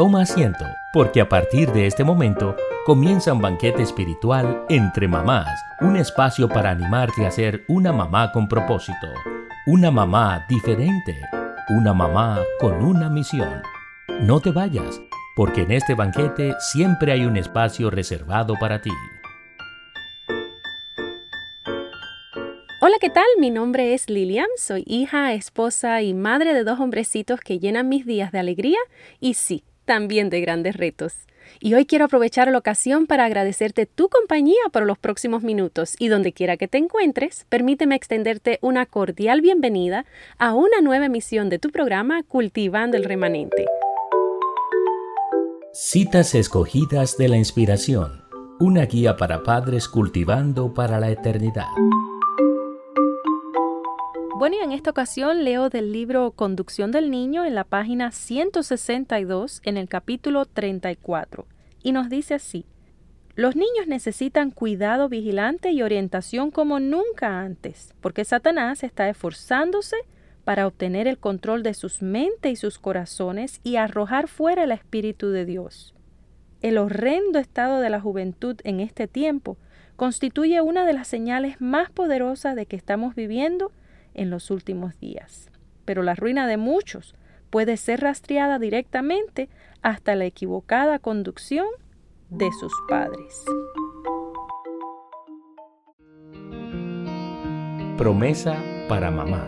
Toma asiento, porque a partir de este momento comienza un banquete espiritual entre mamás, un espacio para animarte a ser una mamá con propósito, una mamá diferente, una mamá con una misión. No te vayas, porque en este banquete siempre hay un espacio reservado para ti. Hola, ¿qué tal? Mi nombre es Lilian, soy hija, esposa y madre de dos hombrecitos que llenan mis días de alegría y sí, también de grandes retos. Y hoy quiero aprovechar la ocasión para agradecerte tu compañía por los próximos minutos y donde quiera que te encuentres, permíteme extenderte una cordial bienvenida a una nueva emisión de tu programa Cultivando el Remanente. Citas escogidas de la inspiración, una guía para padres cultivando para la eternidad. Bueno, y en esta ocasión leo del libro Conducción del Niño en la página 162 en el capítulo 34 y nos dice así, los niños necesitan cuidado vigilante y orientación como nunca antes, porque Satanás está esforzándose para obtener el control de sus mentes y sus corazones y arrojar fuera el Espíritu de Dios. El horrendo estado de la juventud en este tiempo constituye una de las señales más poderosas de que estamos viviendo en los últimos días. Pero la ruina de muchos puede ser rastreada directamente hasta la equivocada conducción de sus padres. Promesa para mamá.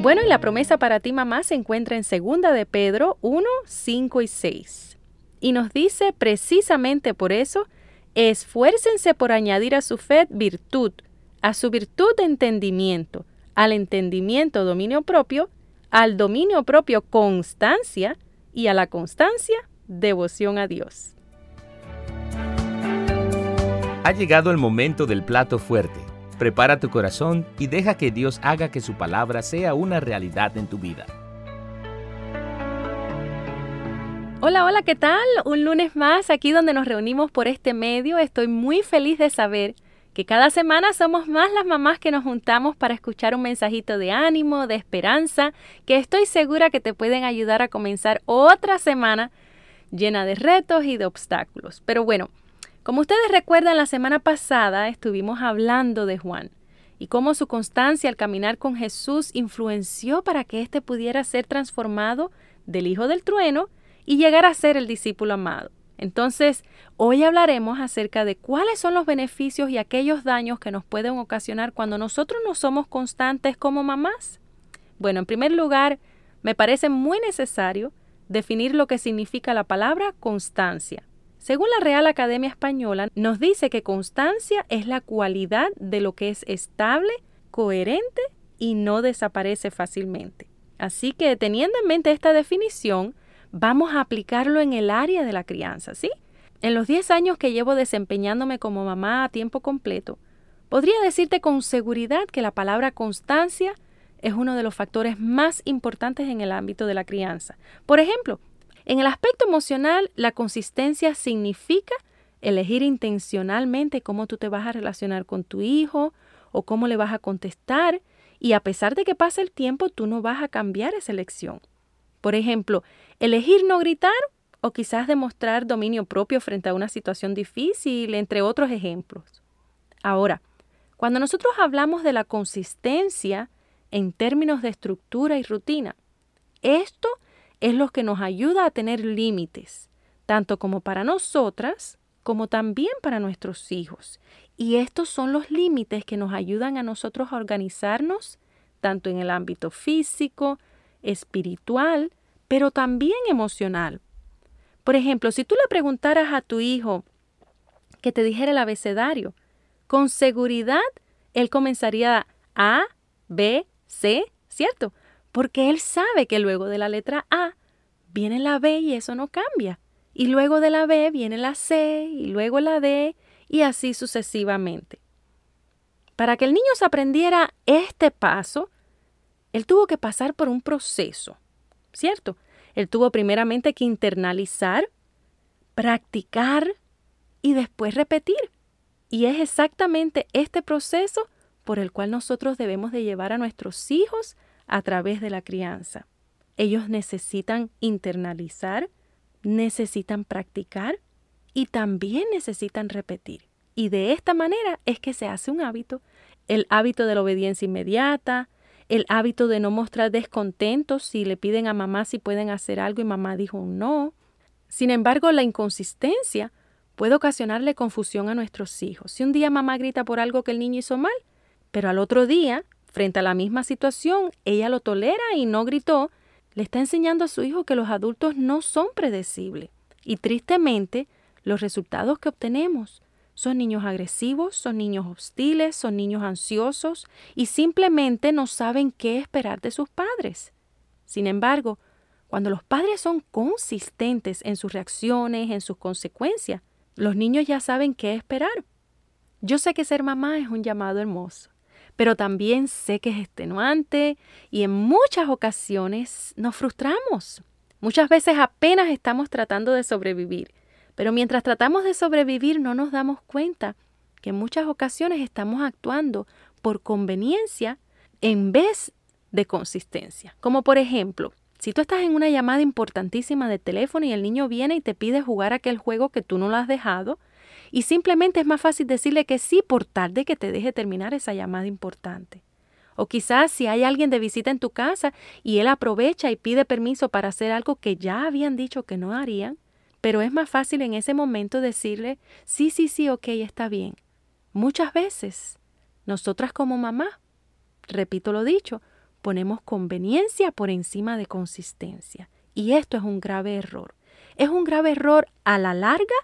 Bueno, y la promesa para ti mamá se encuentra en 2 de Pedro 1, 5 y 6. Y nos dice precisamente por eso, esfuércense por añadir a su fe virtud, a su virtud de entendimiento, al entendimiento dominio propio, al dominio propio constancia y a la constancia devoción a Dios. Ha llegado el momento del plato fuerte. Prepara tu corazón y deja que Dios haga que su palabra sea una realidad en tu vida. Hola, hola, ¿qué tal? Un lunes más aquí donde nos reunimos por este medio. Estoy muy feliz de saber que cada semana somos más las mamás que nos juntamos para escuchar un mensajito de ánimo, de esperanza, que estoy segura que te pueden ayudar a comenzar otra semana llena de retos y de obstáculos. Pero bueno, como ustedes recuerdan, la semana pasada estuvimos hablando de Juan y cómo su constancia al caminar con Jesús influenció para que éste pudiera ser transformado del hijo del trueno y llegar a ser el discípulo amado. Entonces, hoy hablaremos acerca de cuáles son los beneficios y aquellos daños que nos pueden ocasionar cuando nosotros no somos constantes como mamás. Bueno, en primer lugar, me parece muy necesario definir lo que significa la palabra constancia. Según la Real Academia Española, nos dice que constancia es la cualidad de lo que es estable, coherente y no desaparece fácilmente. Así que teniendo en mente esta definición, vamos a aplicarlo en el área de la crianza, ¿sí? En los 10 años que llevo desempeñándome como mamá a tiempo completo, podría decirte con seguridad que la palabra constancia es uno de los factores más importantes en el ámbito de la crianza. Por ejemplo, en el aspecto emocional, la consistencia significa elegir intencionalmente cómo tú te vas a relacionar con tu hijo o cómo le vas a contestar y a pesar de que pase el tiempo, tú no vas a cambiar esa elección. Por ejemplo, elegir no gritar o quizás demostrar dominio propio frente a una situación difícil, entre otros ejemplos. Ahora, cuando nosotros hablamos de la consistencia en términos de estructura y rutina, esto es lo que nos ayuda a tener límites, tanto como para nosotras como también para nuestros hijos. Y estos son los límites que nos ayudan a nosotros a organizarnos, tanto en el ámbito físico, espiritual, pero también emocional. Por ejemplo, si tú le preguntaras a tu hijo que te dijera el abecedario, con seguridad él comenzaría A, B, C, ¿cierto? Porque él sabe que luego de la letra A viene la B y eso no cambia. Y luego de la B viene la C y luego la D y así sucesivamente. Para que el niño se aprendiera este paso, él tuvo que pasar por un proceso, ¿cierto? Él tuvo primeramente que internalizar, practicar y después repetir. Y es exactamente este proceso por el cual nosotros debemos de llevar a nuestros hijos a través de la crianza. Ellos necesitan internalizar, necesitan practicar y también necesitan repetir. Y de esta manera es que se hace un hábito, el hábito de la obediencia inmediata, el hábito de no mostrar descontentos si le piden a mamá si pueden hacer algo y mamá dijo no. Sin embargo, la inconsistencia puede ocasionarle confusión a nuestros hijos. Si un día mamá grita por algo que el niño hizo mal, pero al otro día, frente a la misma situación, ella lo tolera y no gritó, le está enseñando a su hijo que los adultos no son predecibles. Y tristemente, los resultados que obtenemos son niños agresivos, son niños hostiles, son niños ansiosos y simplemente no saben qué esperar de sus padres. Sin embargo, cuando los padres son consistentes en sus reacciones, en sus consecuencias, los niños ya saben qué esperar. Yo sé que ser mamá es un llamado hermoso pero también sé que es extenuante y en muchas ocasiones nos frustramos. Muchas veces apenas estamos tratando de sobrevivir, pero mientras tratamos de sobrevivir no nos damos cuenta que en muchas ocasiones estamos actuando por conveniencia en vez de consistencia. Como por ejemplo, si tú estás en una llamada importantísima de teléfono y el niño viene y te pide jugar aquel juego que tú no lo has dejado, y simplemente es más fácil decirle que sí por tarde que te deje terminar esa llamada importante. O quizás si hay alguien de visita en tu casa y él aprovecha y pide permiso para hacer algo que ya habían dicho que no harían, pero es más fácil en ese momento decirle, sí, sí, sí, ok, está bien. Muchas veces, nosotras como mamá, repito lo dicho, ponemos conveniencia por encima de consistencia. Y esto es un grave error. Es un grave error a la larga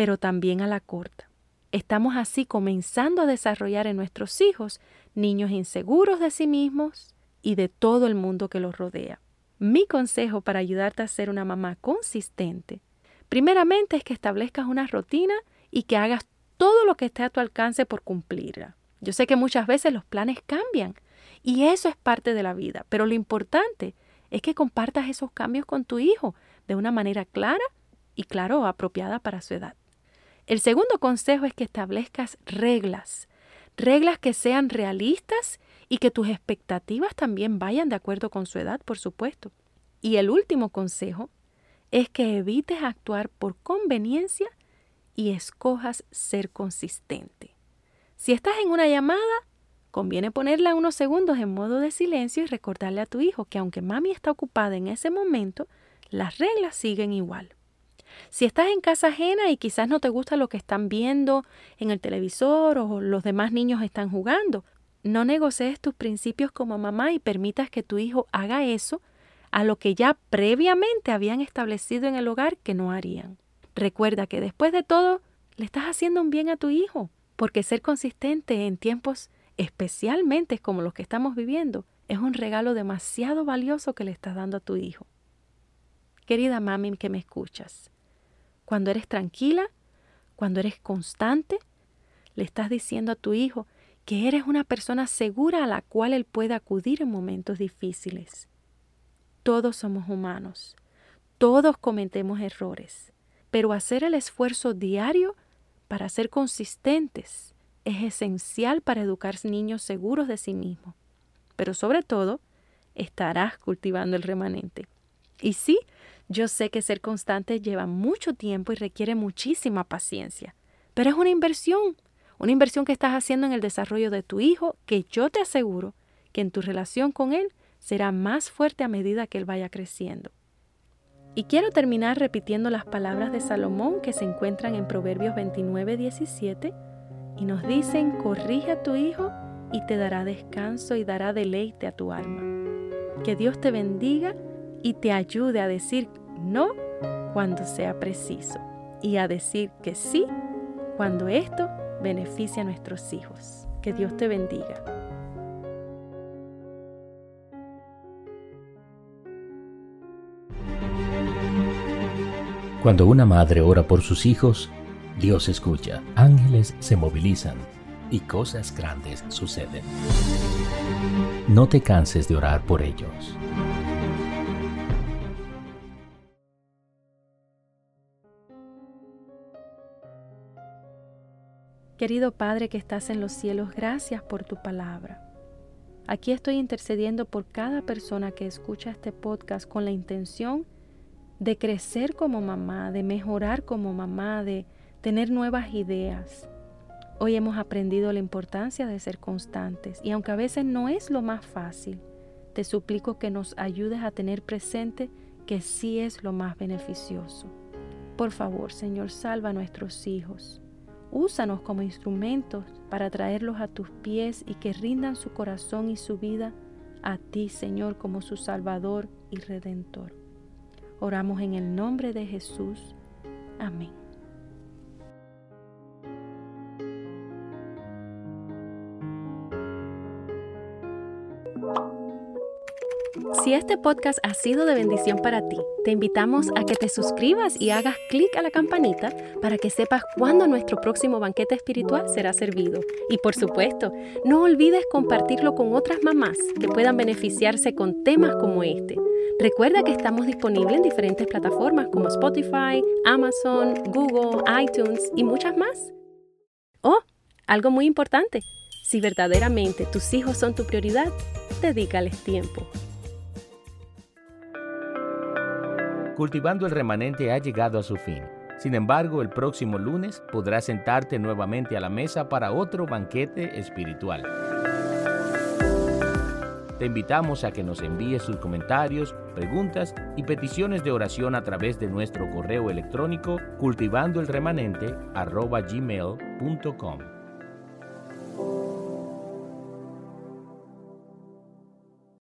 pero también a la corta. Estamos así comenzando a desarrollar en nuestros hijos niños inseguros de sí mismos y de todo el mundo que los rodea. Mi consejo para ayudarte a ser una mamá consistente, primeramente es que establezcas una rutina y que hagas todo lo que esté a tu alcance por cumplirla. Yo sé que muchas veces los planes cambian y eso es parte de la vida, pero lo importante es que compartas esos cambios con tu hijo de una manera clara y, claro, apropiada para su edad. El segundo consejo es que establezcas reglas, reglas que sean realistas y que tus expectativas también vayan de acuerdo con su edad, por supuesto. Y el último consejo es que evites actuar por conveniencia y escojas ser consistente. Si estás en una llamada, conviene ponerla unos segundos en modo de silencio y recordarle a tu hijo que aunque mami está ocupada en ese momento, las reglas siguen igual. Si estás en casa ajena y quizás no te gusta lo que están viendo en el televisor o los demás niños están jugando, no negocies tus principios como mamá y permitas que tu hijo haga eso a lo que ya previamente habían establecido en el hogar que no harían. Recuerda que después de todo, le estás haciendo un bien a tu hijo, porque ser consistente en tiempos especialmente como los que estamos viviendo es un regalo demasiado valioso que le estás dando a tu hijo. Querida mami que me escuchas, cuando eres tranquila, cuando eres constante, le estás diciendo a tu hijo que eres una persona segura a la cual él puede acudir en momentos difíciles. Todos somos humanos, todos cometemos errores, pero hacer el esfuerzo diario para ser consistentes es esencial para educar niños seguros de sí mismos. Pero sobre todo, estarás cultivando el remanente. Y sí, yo sé que ser constante lleva mucho tiempo y requiere muchísima paciencia, pero es una inversión, una inversión que estás haciendo en el desarrollo de tu hijo que yo te aseguro que en tu relación con él será más fuerte a medida que él vaya creciendo. Y quiero terminar repitiendo las palabras de Salomón que se encuentran en Proverbios 29, 17 y nos dicen, corrige a tu hijo y te dará descanso y dará deleite a tu alma. Que Dios te bendiga y te ayude a decir no cuando sea preciso y a decir que sí cuando esto beneficia a nuestros hijos. Que Dios te bendiga. Cuando una madre ora por sus hijos, Dios escucha, ángeles se movilizan y cosas grandes suceden. No te canses de orar por ellos. Querido Padre que estás en los cielos, gracias por tu palabra. Aquí estoy intercediendo por cada persona que escucha este podcast con la intención de crecer como mamá, de mejorar como mamá, de tener nuevas ideas. Hoy hemos aprendido la importancia de ser constantes y aunque a veces no es lo más fácil, te suplico que nos ayudes a tener presente que sí es lo más beneficioso. Por favor, Señor, salva a nuestros hijos. Úsanos como instrumentos para traerlos a tus pies y que rindan su corazón y su vida a ti, Señor, como su Salvador y Redentor. Oramos en el nombre de Jesús. Amén. Si este podcast ha sido de bendición para ti, te invitamos a que te suscribas y hagas clic a la campanita para que sepas cuándo nuestro próximo banquete espiritual será servido. Y por supuesto, no olvides compartirlo con otras mamás que puedan beneficiarse con temas como este. Recuerda que estamos disponibles en diferentes plataformas como Spotify, Amazon, Google, iTunes y muchas más. Oh, algo muy importante. Si verdaderamente tus hijos son tu prioridad, dedícales tiempo. Cultivando el remanente ha llegado a su fin. Sin embargo, el próximo lunes podrás sentarte nuevamente a la mesa para otro banquete espiritual. Te invitamos a que nos envíes sus comentarios, preguntas y peticiones de oración a través de nuestro correo electrónico cultivandoelremanente@gmail.com.